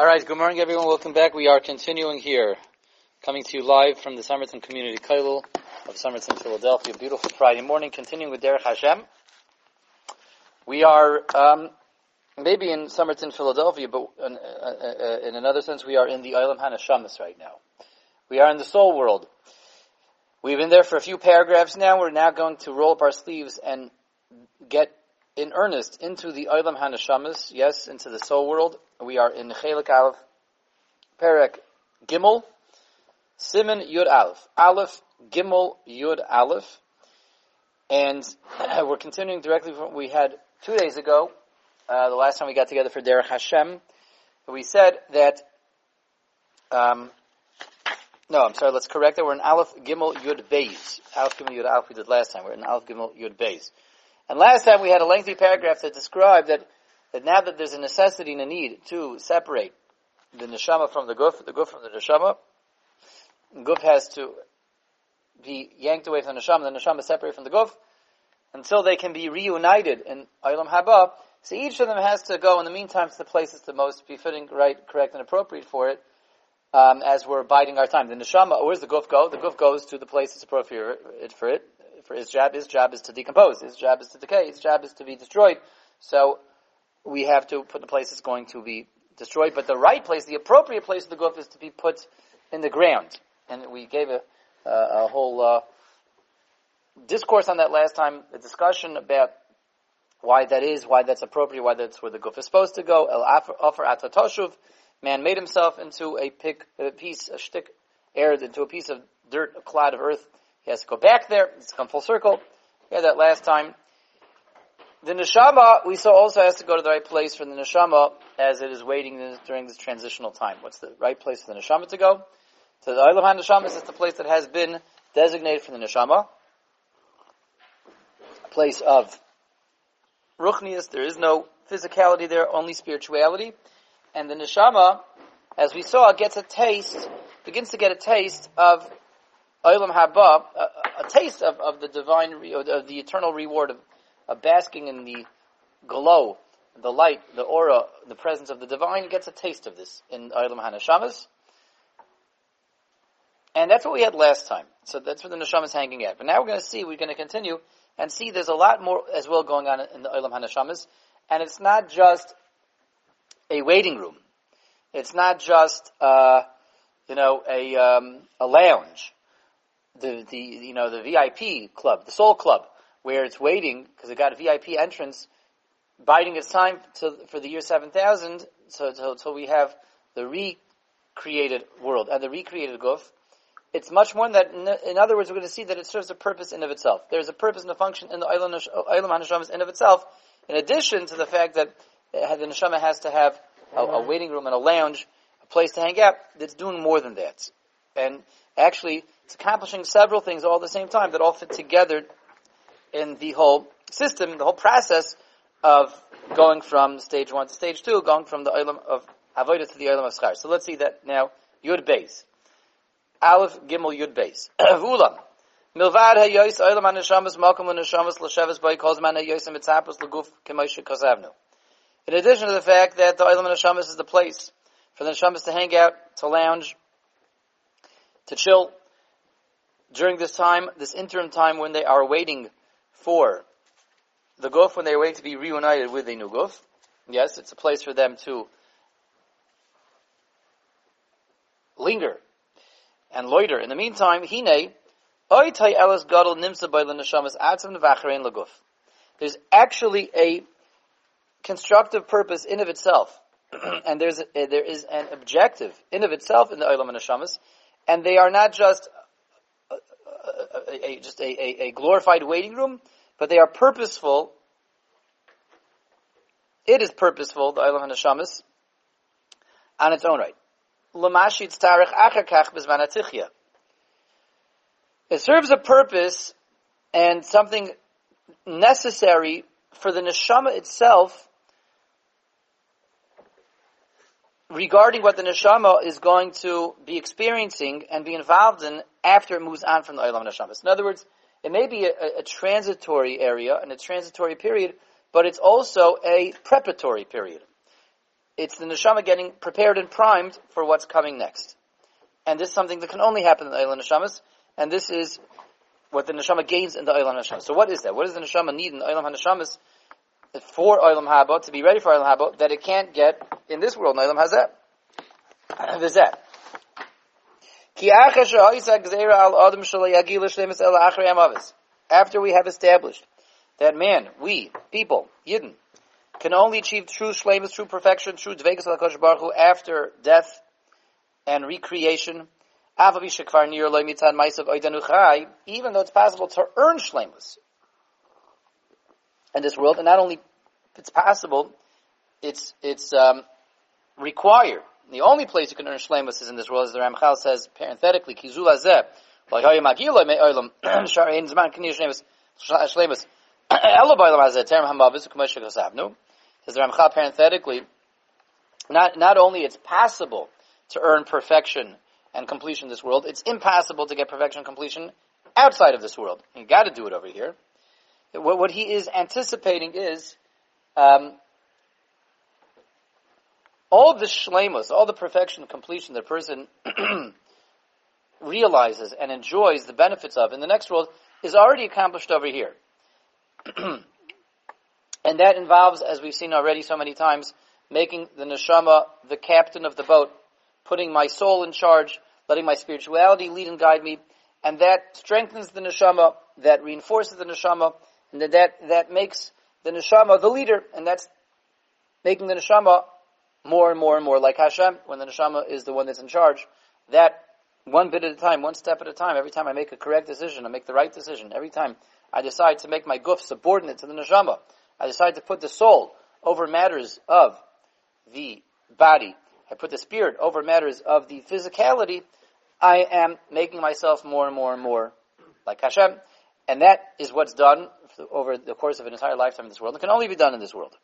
All right, good morning, everyone. Welcome back. We are continuing here, coming to you live from the Somerton Community Kollel of Somerton, Philadelphia. Beautiful Friday morning, continuing with Derech Hashem. We are um, maybe in Somerton, Philadelphia, but in, uh, uh, in, another sense, we are in the Olam Hanashamas right now. We are in the soul world. We've been there for a few paragraphs now. We're now going to roll up our sleeves and get in earnest into the Olam Hanashamas, yes, into the soul world. We are in Chelik Aleph, Perek Gimel, Simon Yud Aleph, Aleph Gimel Yud Aleph, and we're continuing directly from what we had two days ago, uh, the last time we got together for Derech Hashem. We said that, um, no, I'm sorry, let's correct that. We're in Aleph Gimel Yud Beis. Aleph Gimel Yud Aleph we did last time. We're in Aleph Gimel Yud Beis. And last time we had a lengthy paragraph that described that, that now that there's a necessity and a need to separate the neshama from the guf, the guf from the neshama, guf has to be yanked away from the neshama, the neshama separated from the guf, until they can be reunited in Olam Haba. So each of them has to go in the meantime to the place that's the most befitting, right, correct, and appropriate for it, um, as we're biding our time. The neshama, where's the guf go? The guf goes to the place that's appropriate for it, for his job, his job is to decompose, his job is to decay, his job is to be destroyed. So we have to put the place that's going to be destroyed. But the right place, the appropriate place of the goof is to be put in the ground. And we gave a, a whole uh, discourse on that last time, a discussion about why that is, why that's appropriate, why that's where the goof is supposed to go. El Afer Atatoshuv, man made himself into a, pick, a piece, a shtick, aired into a piece of dirt, a clod of earth, he has to go back there. It's come full circle. We had that last time. The neshama, we saw also has to go to the right place for the neshama as it is waiting during this transitional time. What's the right place for the neshama to go? To the Olam HaNeshama is the place that has been designated for the neshama. A place of ruchnius, there is no physicality there, only spirituality. And the neshama, as we saw, gets a taste, begins to get a taste of Olam Haba, a, taste of, of the divine, of the eternal reward of, of basking in the glow, the light, the aura, the presence of the divine, gets a taste of this in Olam HaNeshamas. And that's what we had last time. So that's where the neshama is hanging at. But now we're going to see, we're going to continue and see there's a lot more as well going on in the Olam HaNeshamas. And it's not just a waiting room. It's not just, uh, you know, a, um, a lounge the, the, you know, the VIP club, the Soul Club, where it's waiting, because it got a VIP entrance, biding its time to, for the year 7000, so until we have the recreated world and the recreated guf. It's much more than that. In, in, other words, we're going to see that it serves a purpose in of itself. There's a purpose and a function in the Eilam HaNeshama uh, in of itself, in addition to the fact that uh, the Neshama has to have a, a waiting room and a lounge, a place to hang out, that's doing more than that. And actually, it's accomplishing several things all at the same time that all fit together in the whole system, the whole process of going from stage one to stage two, going from the Olam of Avodah to the Olam of Schar. So let's see that now. Yud Beis. Aleph Gimel Yud Beis. Vulam. Milvad hayois Olam ha-neshamas malkum ha-neshamas l'sheves boi calls man hayois ha-mitzapos l'guf k'moshe kozavnu. In addition to the fact that the Olam ha-neshamas is the place for the neshamas to hang out, to lounge, to chill, during this time, this interim time when they are waiting for the guf, when they are waiting to be reunited with the new guf. Yes, it's a place for them to linger and loiter. In the meantime, hine, there's actually a constructive purpose in of itself, and there's a, there is an objective in of itself in the Olam and Neshamas, and they are not just a, just a, a, glorified waiting room, but they are purposeful. It is purposeful, the Eilam HaNeshamas, on its own right. It serves a purpose and something necessary for the neshama itself regarding what the neshama is going to be experiencing and be involved in after it moves on from the Olam Neshamas. In other words, it may be a, a, transitory area and a transitory period, but it's also a preparatory period. it's the neshama getting prepared and primed for what's coming next. And this is something that can only happen in the Eilan Neshamas, and this is what the neshama gains in the Eilam Neshamas. So what is that? What does the neshama need in the Eilam Neshamas for Eilam Haba, to be ready for Eilam Haba, that it can't get in this world, in Eilam Hazeh? Vizeh. After we have established that man, we, people, Yidden, can only achieve true shlemus, true perfection, true dvekas al Baruch after death and recreation, even though it's possible to earn shlemus in this world, and not only it's possible, it's it's um, required. The only place you can earn shlemus is in this world, as the Ramchal says parenthetically, kizul hazeh, terem. Says the Ramchal parenthetically, not not only it's possible to earn perfection and completion in this world, it's impossible to get perfection and completion outside of this world. You got to do it over here. What, what he is anticipating is um, all the shlemus, all the perfection completion the person realizes and enjoys the benefits of in the next world is already accomplished over here. and that involves, as we've seen already so many times, making the neshama the captain of the boat, putting my soul in charge, letting my spirituality lead and guide me, and that strengthens the neshama, that reinforces the neshama, and that, that, that makes the neshama the leader, and that's making the neshama more and more and more like Hashem, when the neshama is the one that's in charge. That one bit at a time, one step at a time, every time I make a correct decision, I make the right decision, every time I decide to make my guf subordinate to the neshama, I decide to put the soul over matters of the body, I put the spirit over matters of the physicality, I am making myself more and more and more like Hashem, and that is what's done over the course of an entire lifetime in this world. It can only be done in this world.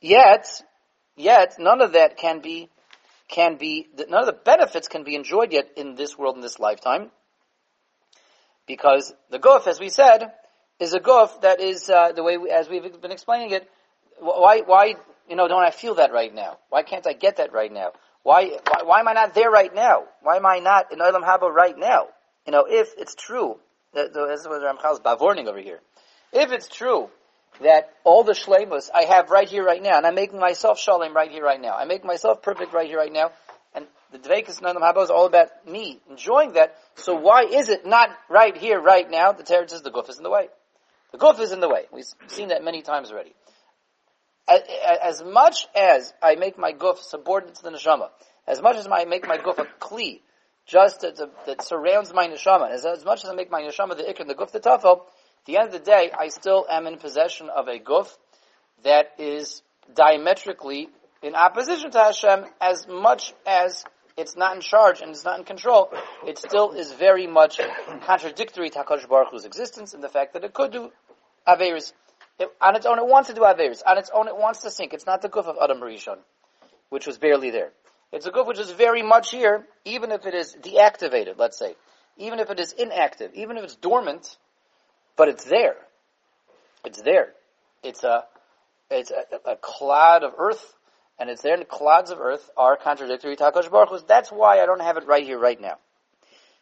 Yet, yet, none of that can be, can be, none of the benefits can be enjoyed yet in this world, in this lifetime. Because the guf, as we said, is a guf that is, uh, the way, we, as we've been explaining it, why, why, you know, don't I feel that right now? Why can't I get that right now? Why, why, why am I not there right now? Why am I not in Olam Haba right now? You know, if it's true, that, this is what Ramchal's bavorning over here. If it's true that all the shlemus I have right here, right now, and I'm making myself shalom right here, right now, I make myself perfect right here, right now, and the Dveikus Olam Haba is all about me enjoying that. So why is it not right here, right now? The Teretz says the guf is in the way. The guf is in the way. We've seen that many times already as much as I make my guf subordinate to the neshama, as much as I make my guf a kli, just to, that surrounds my neshama, as, as much as I make my neshama the ikr and the guf the tafel, at the end of the day, I still am in possession of a guf that is diametrically in opposition to Hashem as much as it's not in charge and it's not in control, it still is very much contradictory to HaKadosh Baruch Hu's existence and the fact that it could do Averis. It, on its own, it wants to do Averis. On its own, it wants to sink. It's not the guf of Adam Rishon, which was barely there. It's a guf which is very much here, even if it is deactivated, let's say. Even if it is inactive, even if it's dormant, but it's there. It's there. It's a, it's a, a cloud of earth, and it's there, and the clouds of earth are contradictory to HaKadosh Baruch Hu. That's why I don't have it right here, right now.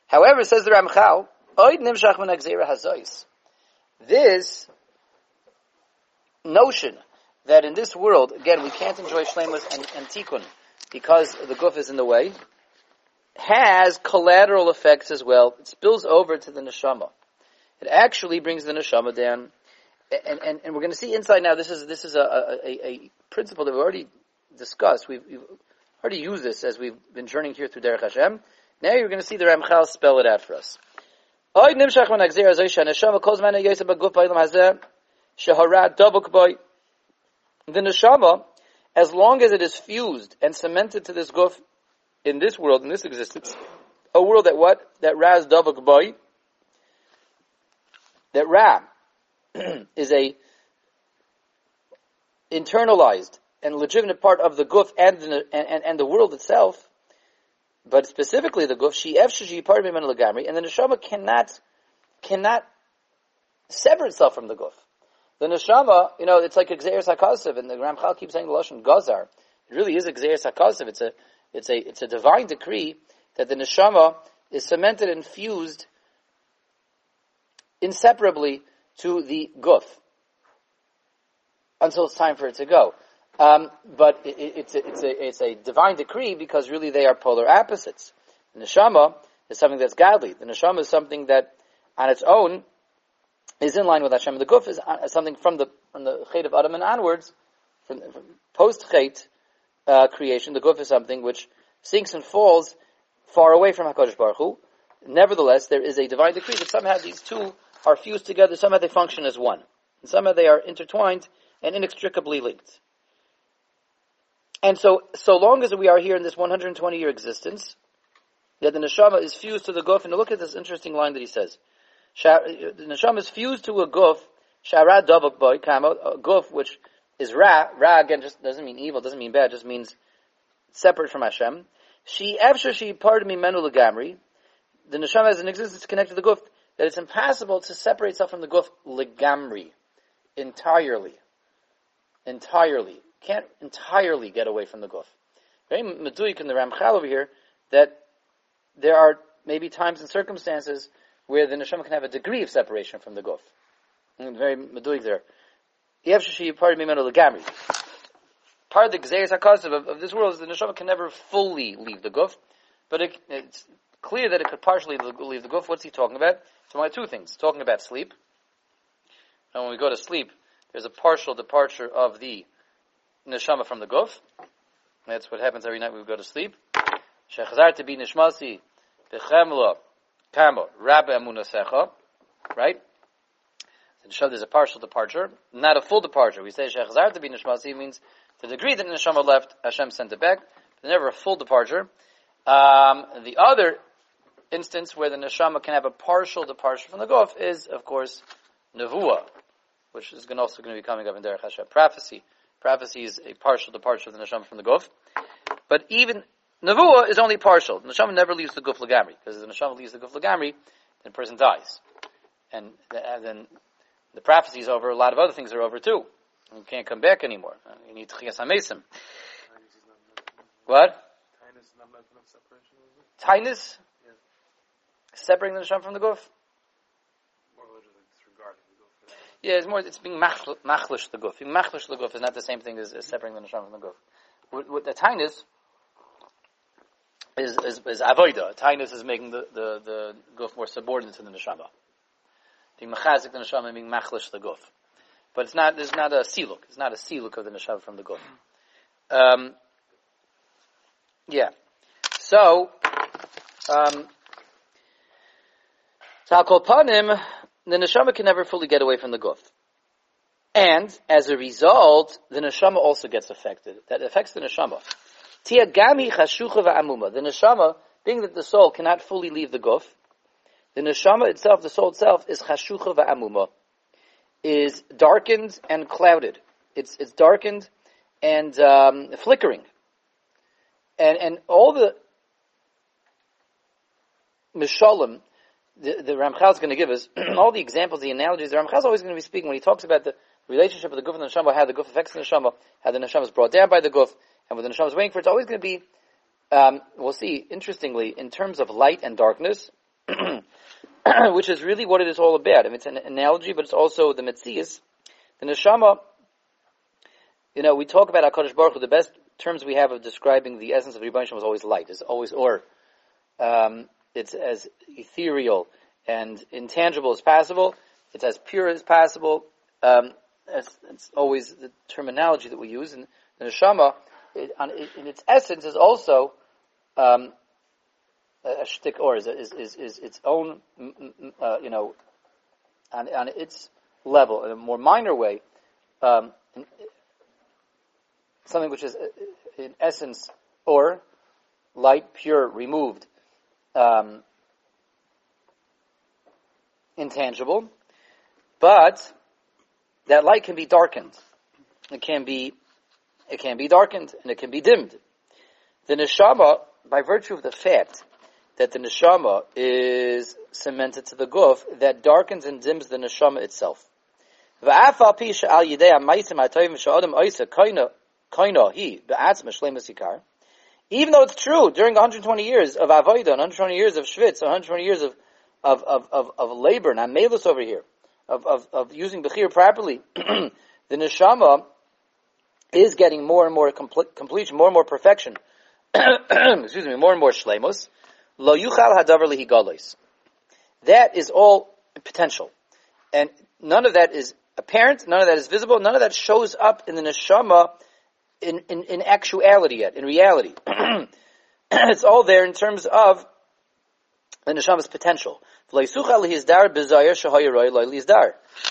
However, says the Ramchal, Oid Nimshach Min Hazois. this notion that in this world, again, we can't enjoy shlemus and, and tikkun because the guf is in the way, has collateral effects as well. It spills over to the neshama. It actually brings the neshama down. And, and, and we're going to see inside now, this is, this is a, a, a principle that we've already discussed. We've, we've, already used this as we've been journeying here through Derech Hashem. Now you're going to see the Ramchal spell it out for us. The neshama, as long as it is fused and cemented to this guf in this world, in this existence, a world that what? That Raz Dabuk by, that Ra is a internalized and legitimate part of the guf and the, and, and the world itself, but specifically the guf, she part of and the neshama cannot, cannot sever itself from the guf. The neshama, you know, it's like Xeris HaKasav, and the Ramchal keeps saying the Lashon Gazar. It really is Xeris HaKasav. It's a, it's a, it's a divine decree that the neshama is cemented and fused inseparably to the guf until it's time for it to go. Um, but it, it's, a, it's, a, it's a divine decree because really they are polar opposites. The neshama is something that's godly. The neshama is something that on its own is in line with Hashem. The guf is uh, something from the from the chait of Adam and onwards, from, from post chait uh, creation. The guf is something which sinks and falls far away from Hakadosh Baruch Hu. Nevertheless, there is a divine decree that somehow these two are fused together. Somehow they function as one, and somehow they are intertwined and inextricably linked. And so, so long as we are here in this 120 year existence, that the neshama is fused to the guf, and look at this interesting line that he says the neshama is fused to a guf, shara boy, a guf which is ra, ra again just doesn't mean evil, doesn't mean bad, just means separate from Hashem. She, after she parted me menu legamri, the neshama has an existence connected to the guf, that it's impossible to separate itself from the guf legamri, entirely. Entirely. Can't entirely get away from the guf. Very meduyik in the Ramchal over here, that there are maybe times and circumstances where the neshama can have a degree of separation from the guf. Mm, very meduik there. Part of the gzeis hakasav of, of this world is the neshama can never fully leave the guf, but it, it's clear that it could partially leave the guf. What's he talking about? So, only two things. Talking about sleep. And when we go to sleep, there's a partial departure of the neshama from the guf. That's what happens every night when we go to sleep. Shechazar to be nishmasi bechemla Kamo, Rabba Emunasecha, right? So there's a partial departure, not a full departure. We say Shechazar to be Nishmasi means the degree that Neshama left, Hashem sent it back, but never a full departure. Um, the other instance where the Neshama can have a partial departure from the Gof is, of course, Nevuah, which is also going to be coming up in Derech Hashem. Prophecy. Prophecy is a partial departure of the Neshama from the Gof. But even Nevuah is only partial. The neshama never leaves the guf lagamri because if the neshama leaves the guf lagamri, then the person dies, and, then the prophecy is over. A lot of other things are over too. You can't come back anymore. You need tchias hamesim. What? Tainus? Separating the neshama from the guf? Yeah, it's more, it's being machlish the guf. Being machlish the guf is not the same thing as, as separating the neshama from the guf. What, with the tainus, is, is, is avoida. Tainus is making the, the, the guf more subordinate to the neshama. Being mechazik the neshama, being machlish the guf. But it's not, there's not a siluk. It's not a siluk of the neshama from the guf. Um, yeah. So, um, Panim, the neshama can never fully get away from the guf. And, as a result, the neshama also gets affected. That affects the neshama. Tiagami chashucha va'amuma. The neshama, being that the soul cannot fully leave the guf, the neshama itself, the soul itself, is chashucha va'amuma, is darkened and clouded. It's, it's darkened and um, flickering. And, and all the mishalim, the, the Ramchal is going to give us, all the examples, the analogies, the Ramchal is always going to be speaking when he talks about the relationship of the guf and the neshama, how the guf affects the neshama, how the neshama is brought down by the guf, and what the neshama is waiting for, it's always going to be, um, we'll see, interestingly, in terms of light and darkness, which is really what it is all about. I mean, it's an analogy, but it's also the Metzias. The neshama, you know, we talk about HaKadosh Baruch Hu, the best terms we have of describing the essence of Rebbe was always light, is always or. Um, it's as ethereal and intangible as possible. It's as pure as possible. Um, it's, it's, always the terminology that we use. And the neshama it, on, in its essence, is also um, a shtick or is, is, is, is its own, uh, you know, on, on its level, in a more minor way, um, something which is uh, in essence or light, pure, removed, um, intangible, but that light can be darkened. It can be it can be darkened and it can be dimmed. The neshama, by virtue of the fact that the neshama is cemented to the guf, that darkens and dims the neshama itself. Even though it's true, during 120 years of avodah, 120 years of shvitz, 120 years of, of, of, of, of labor, not melus over here, of, of, of using bechir properly, the neshama is getting more and more complete, completion, more and more perfection. Excuse me, more and more shlemos. Lo yuchal hadavar lihigalos. That is all potential. And none of that is apparent, none of that is visible, none of that shows up in the neshama in, in, in actuality yet, in reality. it's all there in terms of the neshama's potential. The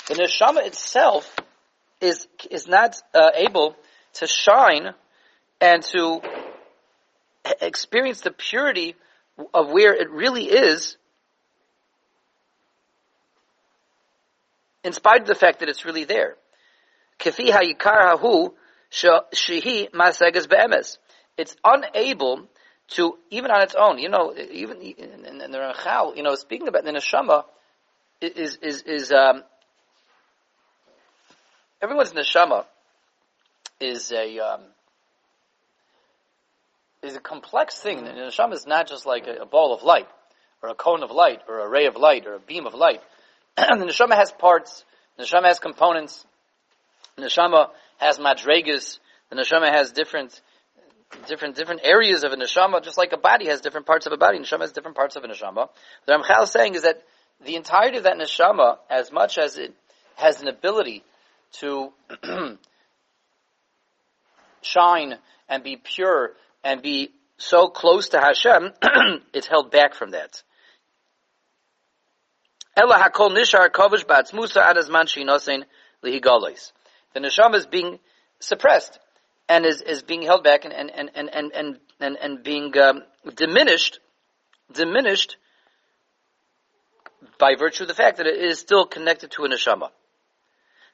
neshama itself is, is not uh, able to shine and to experience the purity of where it really is in spite of the fact that it's really there. Kefi ha'yikar hahu shehi masegas be'emes. It's unable to, even on its own, you know, even in, in the Ramchal, you know, speaking about the neshama, is, is, is, um, everyone's neshama is a, um, is a complex thing. The neshama is not just like a, a ball of light, or a cone of light, or a ray of light, or a beam of light. the neshama has parts, the neshama has components, the neshama has madregas, the neshama has different, different, different areas of a neshama, just like a body has different parts of a body, neshama has different parts of a neshama. What Ramchal is saying is that the entirety of that neshama, as much as it has an ability to shine and be pure and be so close to Hashem, it's held back from that. Ella hakol nishar. The neshama is being suppressed and is, is being held back and, and, and, and, and, and, and being um, diminished, diminished by virtue of the fact that it is still connected to a neshama.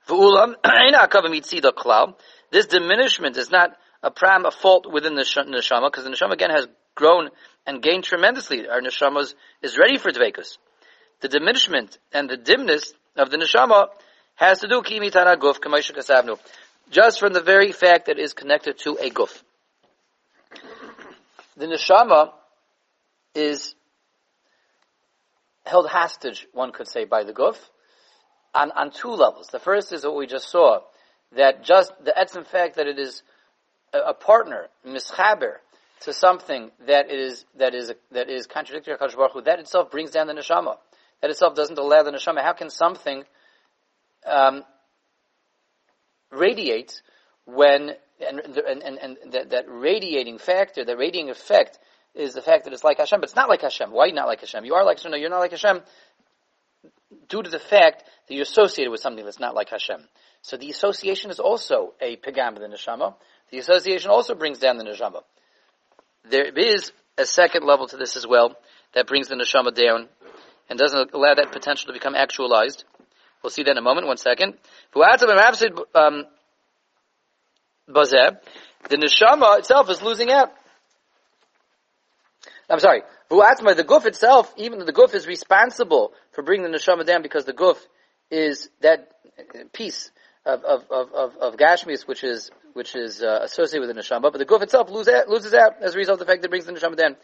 This diminishment is not a pgam, a fault within the neshama, because the neshama again has grown and gained tremendously. Our neshama is, is ready for dvekus. The diminishment and the dimness of the neshama has to do kimitana guf kasavnu, just from the very fact that it is connected to a guf. The neshama is held hostage, one could say, by the guf, on, on two levels. The first is what we just saw, that just the etzim fact that it is a, partner, mischaber, to something that is that is that is contradictory to Baruch Hu, that itself brings down the neshama. That itself doesn't allow the neshama. How can something um, radiate when and and, and, and that, that, radiating factor, that radiating effect, is the fact that it's like Hashem, but it's not like Hashem. Why not like Hashem? You are like Hashem. No, you're not like Hashem due to the fact that you're associated with something that's not like Hashem. So the association is also a pegam of the neshama. The association also brings down the neshama. There is a second level to this as well that brings the neshama down and doesn't allow that potential to become actualized. We'll see that in a moment. One second. Um, the neshama itself is losing out. I'm sorry. The guf itself, even the guf is responsible for bringing the neshama down because the guf is that piece of of of of, gashmis, which is which is uh, associated with the neshama, but the guf itself loses out, loses out as a result of the fact that it brings the neshama down.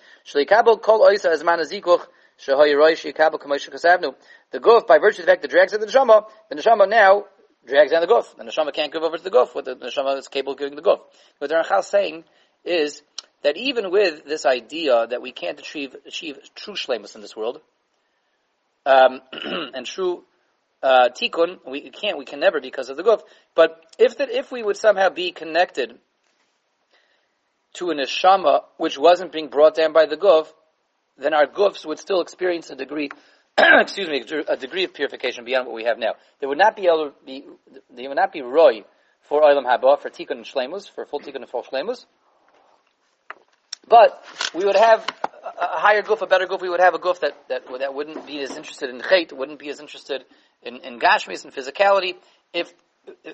The guf, by virtue of the fact that drags out the neshama, the neshama now drags down the guf. The neshama can't give over to the guf, what the neshama is capable of giving the guf. What the Ramchal is saying is that even with this idea that we can't achieve, achieve true shlemus in this world, um, and true uh, tikkun, we can't, we can never because of the guf. But if that, if we would somehow be connected to a neshama which wasn't being brought down by the guf, then our gufs would still experience a degree, excuse me, a degree of purification beyond what we have now. They would not be able to be, they would not be roy for oilam haba, for tikkun and shlemus, for full tikkun and full shlemus. But we would have a higher goof, a better goof, We would have a goof that, that, that wouldn't be as interested in chait, wouldn't be as interested in, in gashmis and physicality, if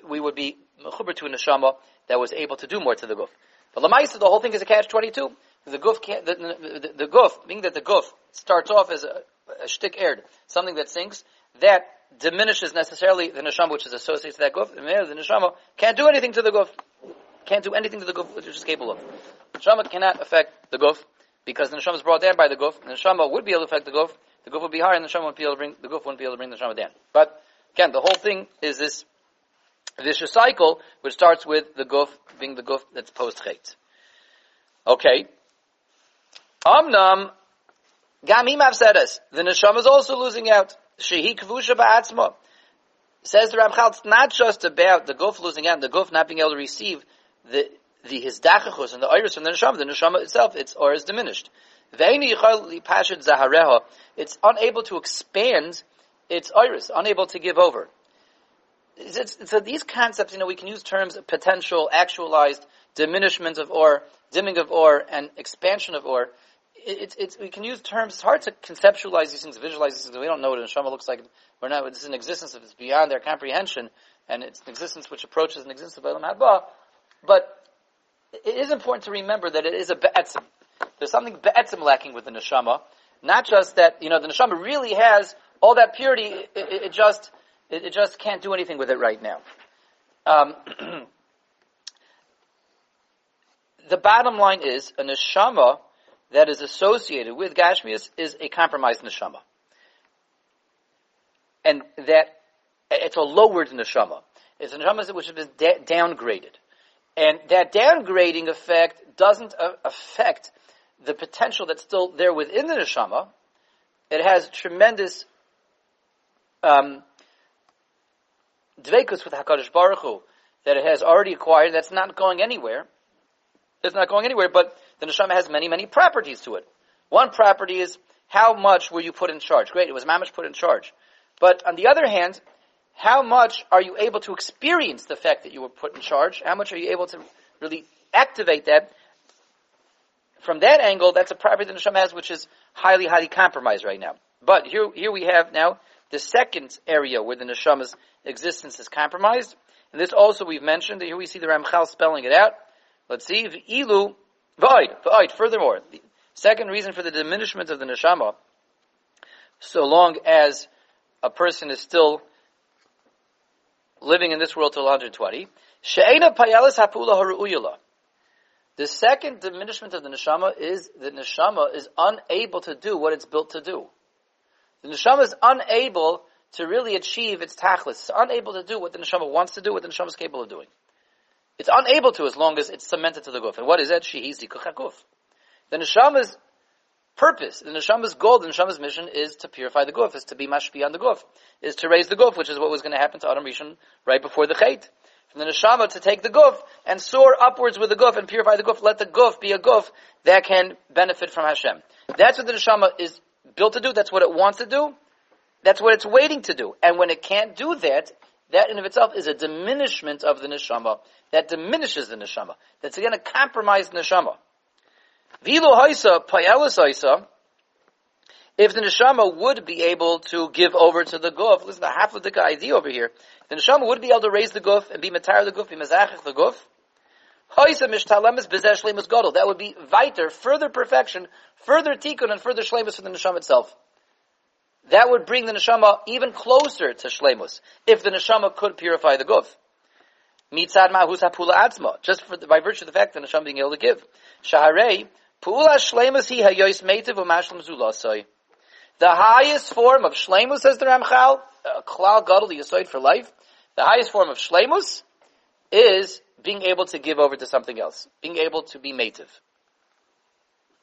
we would be mechuber to a neshama that was able to do more to the goof. But lamaisa, the whole thing is a catch twenty two. The guf can't, the, the, the, guf, meaning that the guf starts off as a, a shtick something that sinks, that diminishes necessarily the neshama which is associated to that guf. The neshama can't do anything to the guf. Can't do anything to the guf which is capable of. The neshama cannot affect the guf because the neshama is brought down by the guf. The neshama would be able to affect the guf. The guf would be higher, and the neshama would be able to bring the guf wouldn't be able to bring the neshama down. But again, the whole thing is this vicious cycle which starts with the guf being the guf that's post chait. Okay. Amnam Gamim Avsedes. The neshama is also losing out. Shehi Kvusha Ba'atzma. Says the Ramchal, it's not just about the guf losing out, the guf not being able to receive the the hizdachachus and the iris from the neshama. The neshama itself, it's or is diminished. It's unable to expand its iris, unable to give over. So these concepts, you know, we can use terms potential, actualized, diminishment of or, dimming of or, and expansion of or it's, it's, we can use terms. It's hard to conceptualize these things, visualize these things. We don't know what a neshama looks like. We're not. It's an existence that is beyond their comprehension, and it's an existence which approaches an existence of Elam Haba. But it is important to remember that it is a be'etzim. There's something be'etzim lacking with the neshama. Not just that you know the neshama really has all that purity. It, it, it just it, it, just can't do anything with it right now. Um, the bottom line is a neshama that is associated with Gashmias is a compromised neshama. And that, it's a lowered neshama. It's a neshama which has been da- downgraded. And that downgrading effect doesn't uh, affect the potential that's still there within the neshama. It has tremendous um, dvekus with Hakadosh Baruch Hu that it has already acquired. That's not going anywhere. It's not going anywhere. But the neshama has many, many properties to it. One property is how much were you put in charge? Great, it was mamish put in charge. But on the other hand, how much are you able to experience the fact that you were put in charge? How much are you able to really activate that? From that angle, that's a property that Neshama has, which is highly, highly compromised right now. But here, here we have now the second area where the Neshama's existence is compromised. And this also we've mentioned. Here we see the Ramchal spelling it out. Let's see. Ilu V'oid, v'oid, furthermore, the second reason for the diminishment of the neshama, so long as a person is still living in this world till 120, she'ena payalis hapula haru'uyala. The second diminishment of the neshama is the neshama is unable to do what it's built to do. The neshama is unable to really achieve its tachlis. It's unable to do what the neshama wants to do, what the neshama is capable of doing. It's unable to as long as it's cemented to the guf. And what is that? Shehi guf. The neshama's purpose, the neshama's goal, the neshama's mission is to purify the guf, is to be mashpi on the guf, is to raise the guf, which is what was going to happen to Adam Rishon right before the chait. From the neshama to take the guf and soar upwards with the guf and purify the guf. Let the guf be a guf that can benefit from Hashem. That's what the neshama is built to do. That's what it wants to do. That's what it's waiting to do. And when it can't do that, that in of itself is a diminishment of the neshama that diminishes the neshama. That's again a compromised neshama. Vilo haisa payalis haisa. If the neshama would be able to give over to the guf, listen to half of the idea over here. The neshama would be able to raise the guf and be matar the guf, be mezachich the guf. Haisa mishtalemis bezesh gadol. That would be weiter, further perfection, further tikkun, and further shlemus for the neshama itself. That would bring the neshama even closer to shlemus, if the neshama could purify the guf. Mitzad mahus hapula atzma, just for the, by virtue of the fact that the Hashem being able to give. Shaharei, pula shlemus hi hayois meitiv u'mashlam zulasoi. The highest form of shlemus, says the Ramchal, klal gadol yisoid for life, the highest form of shlemus is being able to give over to something else, being able to be mative.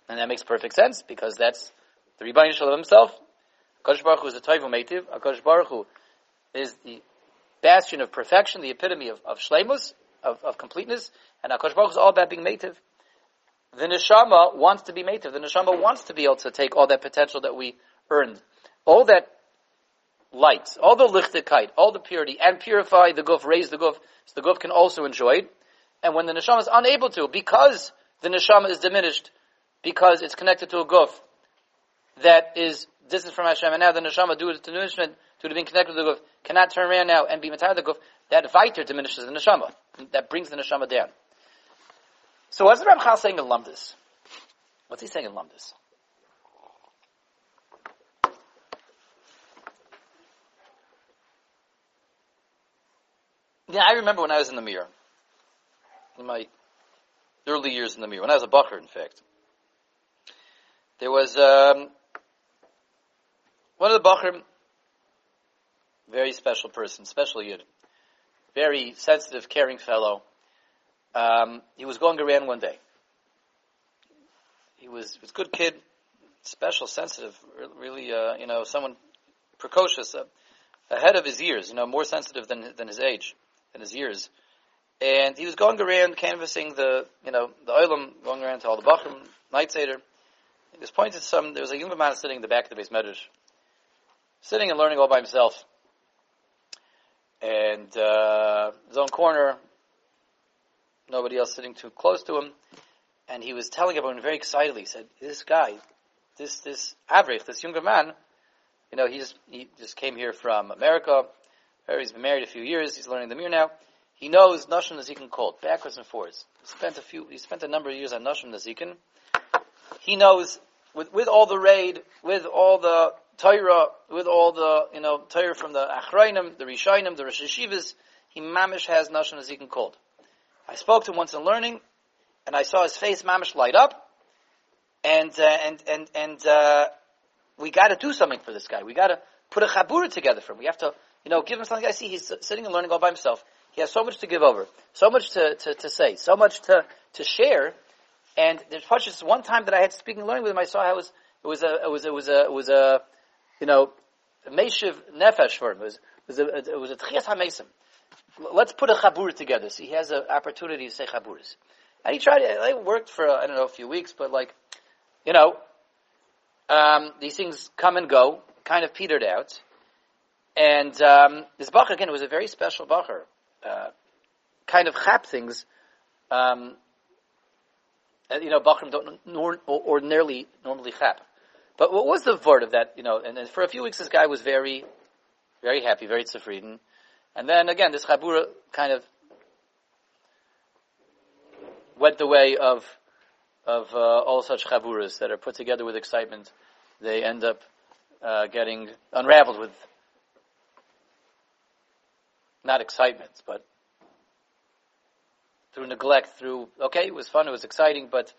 And that makes perfect sense, because that's the Ribbono Shel Olam himself. Akash Baruch Hu is a Toivu Mativ. Akash Baruch Hu is the bastion of perfection, the epitome of, of shlemus, of, of completeness, and Akash Baruch Hu is all about being mative. The neshama wants to be mative. The neshama wants to be able to take all that potential that we earned, all that light, all the lichtigkeit, all the purity, and purify the guf, raise the guf, so the guf can also enjoy it. And when the neshama is unable to, because the neshama is diminished, because it's connected to a guf that is distant from Hashem, and now the neshama due to the diminishment, due to being connected to the guf, cannot turn around now and be matar the guf, that viter diminishes the neshama. That brings the neshama down. So what's the Ramchal saying in Lumdis? What's he saying in Lumdis? Yeah, I remember when I was in the Mir, in my early years in the Mir, when I was a bacher, in fact. There was um, one of the bacher, very special person, special yid, very sensitive, caring fellow. Um, he was going around one day. He was, was a good kid, special, sensitive, really, uh, you know, someone precocious, uh, ahead of his years, you know, more sensitive than than his age, than his years. And he was going around canvassing the, you know, the oilam, going around to all the bachrim, night seder. He was pointing to some, there was a young man sitting in the back of the beis medrash, sitting and learning all by himself. And, uh, his own corner, nobody else sitting too close to him. And he was telling everyone very excitedly, he said, this guy, this, this Avrich, this younger man, you know, he just, he just came here from America. He's been married a few years. He's learning the Mir now. He knows Nashim Nazikin cold, backwards and forwards. He spent a few, he spent a number of years on Nashim Nazikin. He knows, with, with all the raid, with all the Torah, with all the, you know, Torah from the Achrayim, the Rishayim, the Rosh he mamish has Nashim Nazikin cold. I spoke to him once in learning, and I saw his face mamish light up, and, uh, and, and, and, uh, we gotta do something for this guy. We gotta put a chabura together for him. We have to, you know, give him something. I see he's sitting and learning all by himself. He has so much to give over, so much to, to, to say, so much to, to share. And there's just one time that I had speaking and learning with him, I saw how it was, it was a, it was, it was a, it was a, you know, meshiv nefesh for him. It was, it was a, tchias ha Let's put a chabur together. He has an opportunity to say chaburas. And he tried it. Worked for, I don't know, a few weeks, but like, you know, um, these things come and go, kind of petered out. And um, this bacher, again, was a very special bacher uh, kind of chap things, um, you know, Bachrim don't nor, ordinarily normally chap. But what was the word of that, you know, and, and, for a few weeks this guy was very, very happy, very tzufrieden. And then again, this chabura kind of went the way of, of uh, all such chaburas that are put together with excitement. They end up uh, getting unraveled with not excitement, but through neglect, through, okay, it was fun, it was exciting, but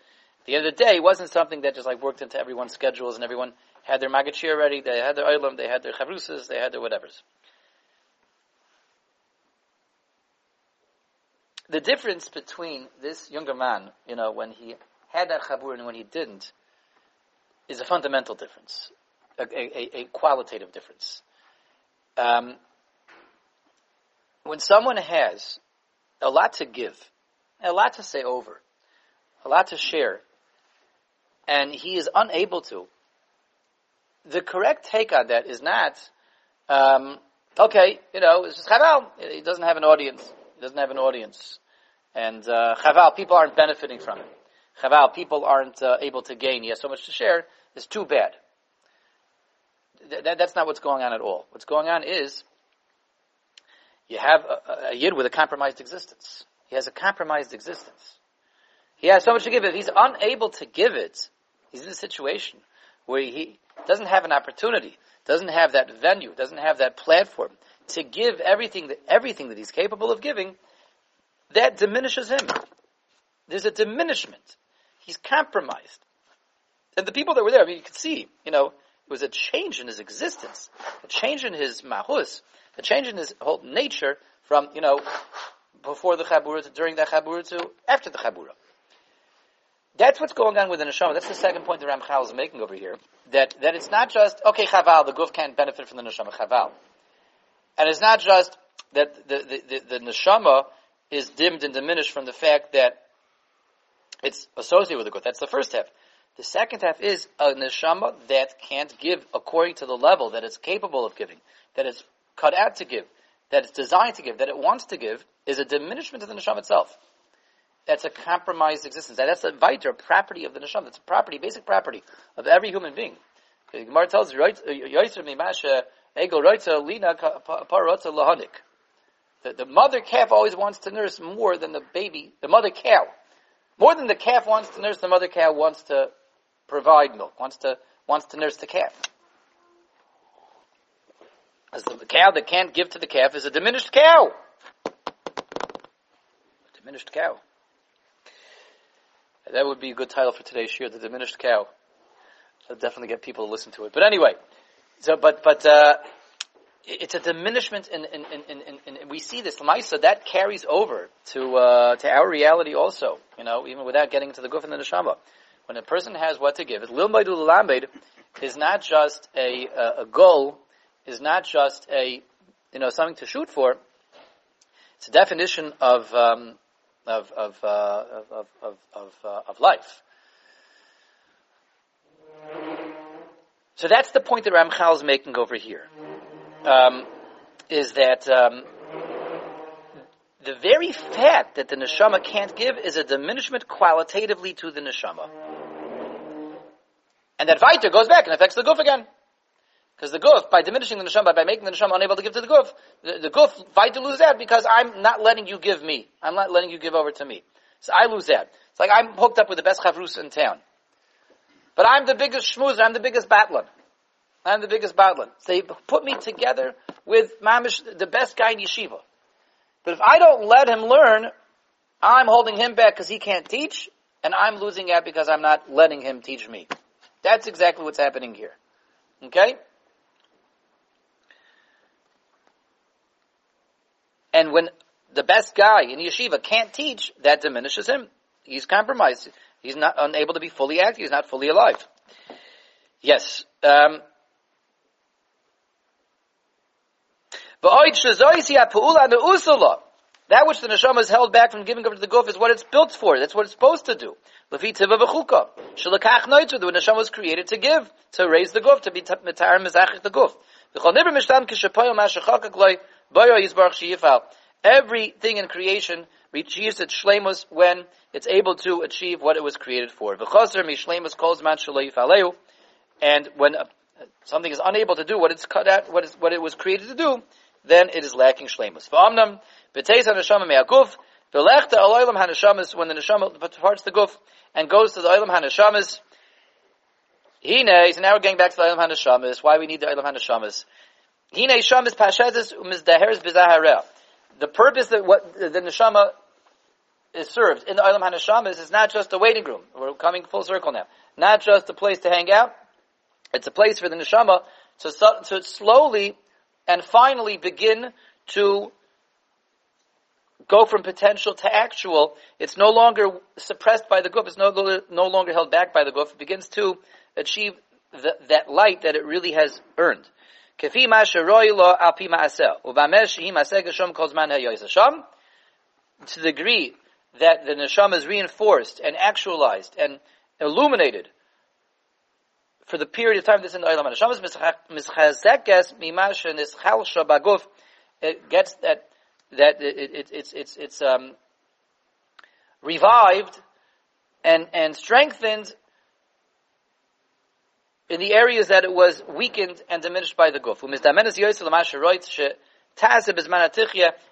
at the end of the day, it wasn't something that just like worked into everyone's schedules and everyone had their magachir ready, they had their oilam, they had their chavrusas, they had their whatevers. The difference between this younger man, you know, when he had that chabur and when he didn't, is a fundamental difference, a, a, a qualitative difference. Um, when someone has a lot to give, a lot to say over, a lot to share, and he is unable to, the correct take on that is not, um, okay, you know, it's just chaval. He doesn't have an audience. He doesn't have an audience. And uh, chaval, people aren't benefiting from it. Chaval, people aren't uh, able to gain. He has so much to share. It's too bad. Th- that's not what's going on at all. What's going on is you have a, a yid with a compromised existence. He has a compromised existence. He has so much to give. If he's unable to give it, he's in a situation where he doesn't have an opportunity, doesn't have that venue, doesn't have that platform to give everything that, everything that he's capable of giving, that diminishes him. There's a diminishment. He's compromised. And the people that were there, I mean, you could see, you know, it was a change in his existence, a change in his mahus, a change in his whole nature from, you know, before the Chabura to during the Chabura to after the Chabura. That's what's going on with the neshama. That's the second point that Ramchal is making over here. That that it's not just okay, chaval. The guf can't benefit from the neshama chaval, and it's not just that the the, the, the neshama is dimmed and diminished from the fact that it's associated with the guf. That's the first half. The second half is a neshama that can't give according to the level that it's capable of giving, that it's cut out to give, that it's designed to give, that it wants to give, is a diminishment of the neshama itself. That's a compromised existence. That's a vital property of the neshama. That's a property, basic property of every human being. The Gemara tells the, the mother calf always wants to nurse more than the baby, the mother cow. More than the calf wants to nurse, the mother cow wants to provide milk, wants to, wants to nurse the calf. As the cow that can't give to the calf is a diminished cow. Diminished cow. That would be a good title for today's shir, The Diminished Cow. It'll definitely get people to listen to it. But anyway, so, but, but, uh, it's a diminishment in, in, in, in, in we see this Lamaisa, that carries over to, uh, to our reality also, you know, even without getting into the guf and the neshama. When a person has what to give, it's lil lambed is not just a, a, a goal, is not just a, you know, something to shoot for. It's a definition of, um, of, of, uh, of, of, of, uh, of life. So that's the point that Ramchal is making over here um, is that um, the very fact that the neshama can't give is a diminishment qualitatively to the neshama. And that Viter goes back and affects the guf again. Because the guf, by diminishing the neshama, by making the neshama unable to give to the guf, the, the guf, Viter lose that because I'm not letting you give me. I'm not letting you give over to me. So I lose that. It's like I'm hooked up with the best chavrus in town. But I'm the biggest schmoozer, I'm the biggest battler. I'm the biggest badlan. So they put me together with Mamish, the best guy in yeshiva. But if I don't let him learn, I'm holding him back because he can't teach, and I'm losing out because I'm not letting him teach me. That's exactly what's happening here. Okay? And when the best guy in yeshiva can't teach, that diminishes him. He's compromised. He's not unable to be fully active. He's not fully alive. Yes. Um, That which the neshama is held back from giving over to the guf is what it's built for. That's what it's supposed to do. The neshama was created to give, to raise the guf, to be mitar mizachich the guf. Everything in creation achieves its shlemus when it's able to achieve what it was created for. And when uh, something is unable to do what it's cut out, what, is, what it was created to do, then it is lacking shlemus. When the neshama departs the guf, and goes to the Olam HaNeshamas, Hine, and now we're getting back to the Olam HaNeshamas, why we need the Olam HaNeshamas. The purpose that what the Neshama is served in the Olam HaNeshamas is not just a waiting room. We're coming full circle now. Not just a place to hang out. It's a place for the Neshama to, to slowly and finally begin to go from potential to actual. It's no longer suppressed by the guf. It's no, no longer held back by the guf. It begins to achieve the, that light that it really has earned. To the degree that the neshama is reinforced and actualized and illuminated for the period of time that's in the Olam HaNeshamas mischazekes mimash nischal baguf. It gets that that it, it, it's it's it's um, revived and and strengthened in the areas that it was weakened and diminished by the guf. Um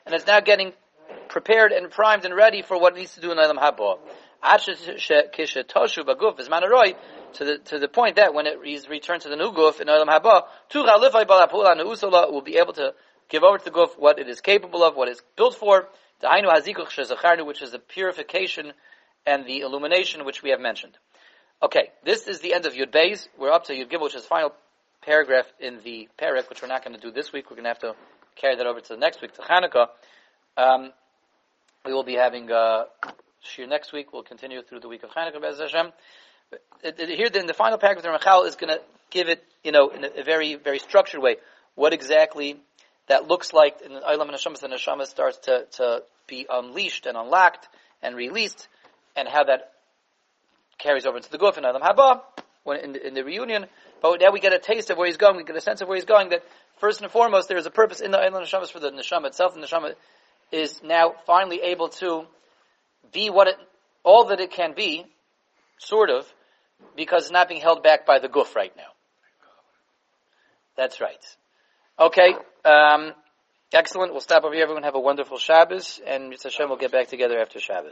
and it's now getting prepared and primed and ready for what it needs to do in Olam Haba to the to the point that when it is returned to the new guf in Olam Haba, will be able to give over to the guf what it is capable of, what it's built for, which is the purification and the illumination which we have mentioned. Okay, this is the end of Yud Beis. We're up to Yud Gimel, which is the final paragraph in the perek, which we're not going to do this week. We're going to have to carry that over to the next week, to Hanukkah. Um, we will be having uh, shiur next week. We'll continue through the week of Hanukkah, Bez Hashem here in the final paragraph, the Ramchal is going to give it, you know, in a very, very structured way, what exactly that looks like in the Eilam and Hashemas, the Neshama starts to, to be unleashed and unlocked and released, and how that carries over into the Guf and Olam Haba, when in the, in the reunion. But now we get a taste of where he's going, we get a sense of where he's going, that first and foremost, there is a purpose in the Eilam Neshamas for the Neshama itself, the Neshama is now finally able to be what it, all that it can be, sort of, because it's not being held back by the guf right now. That's right. Okay, um, excellent. We'll stop over here. Everyone have a wonderful Shabbos, and Mr. Hashem will get back together after Shabbos.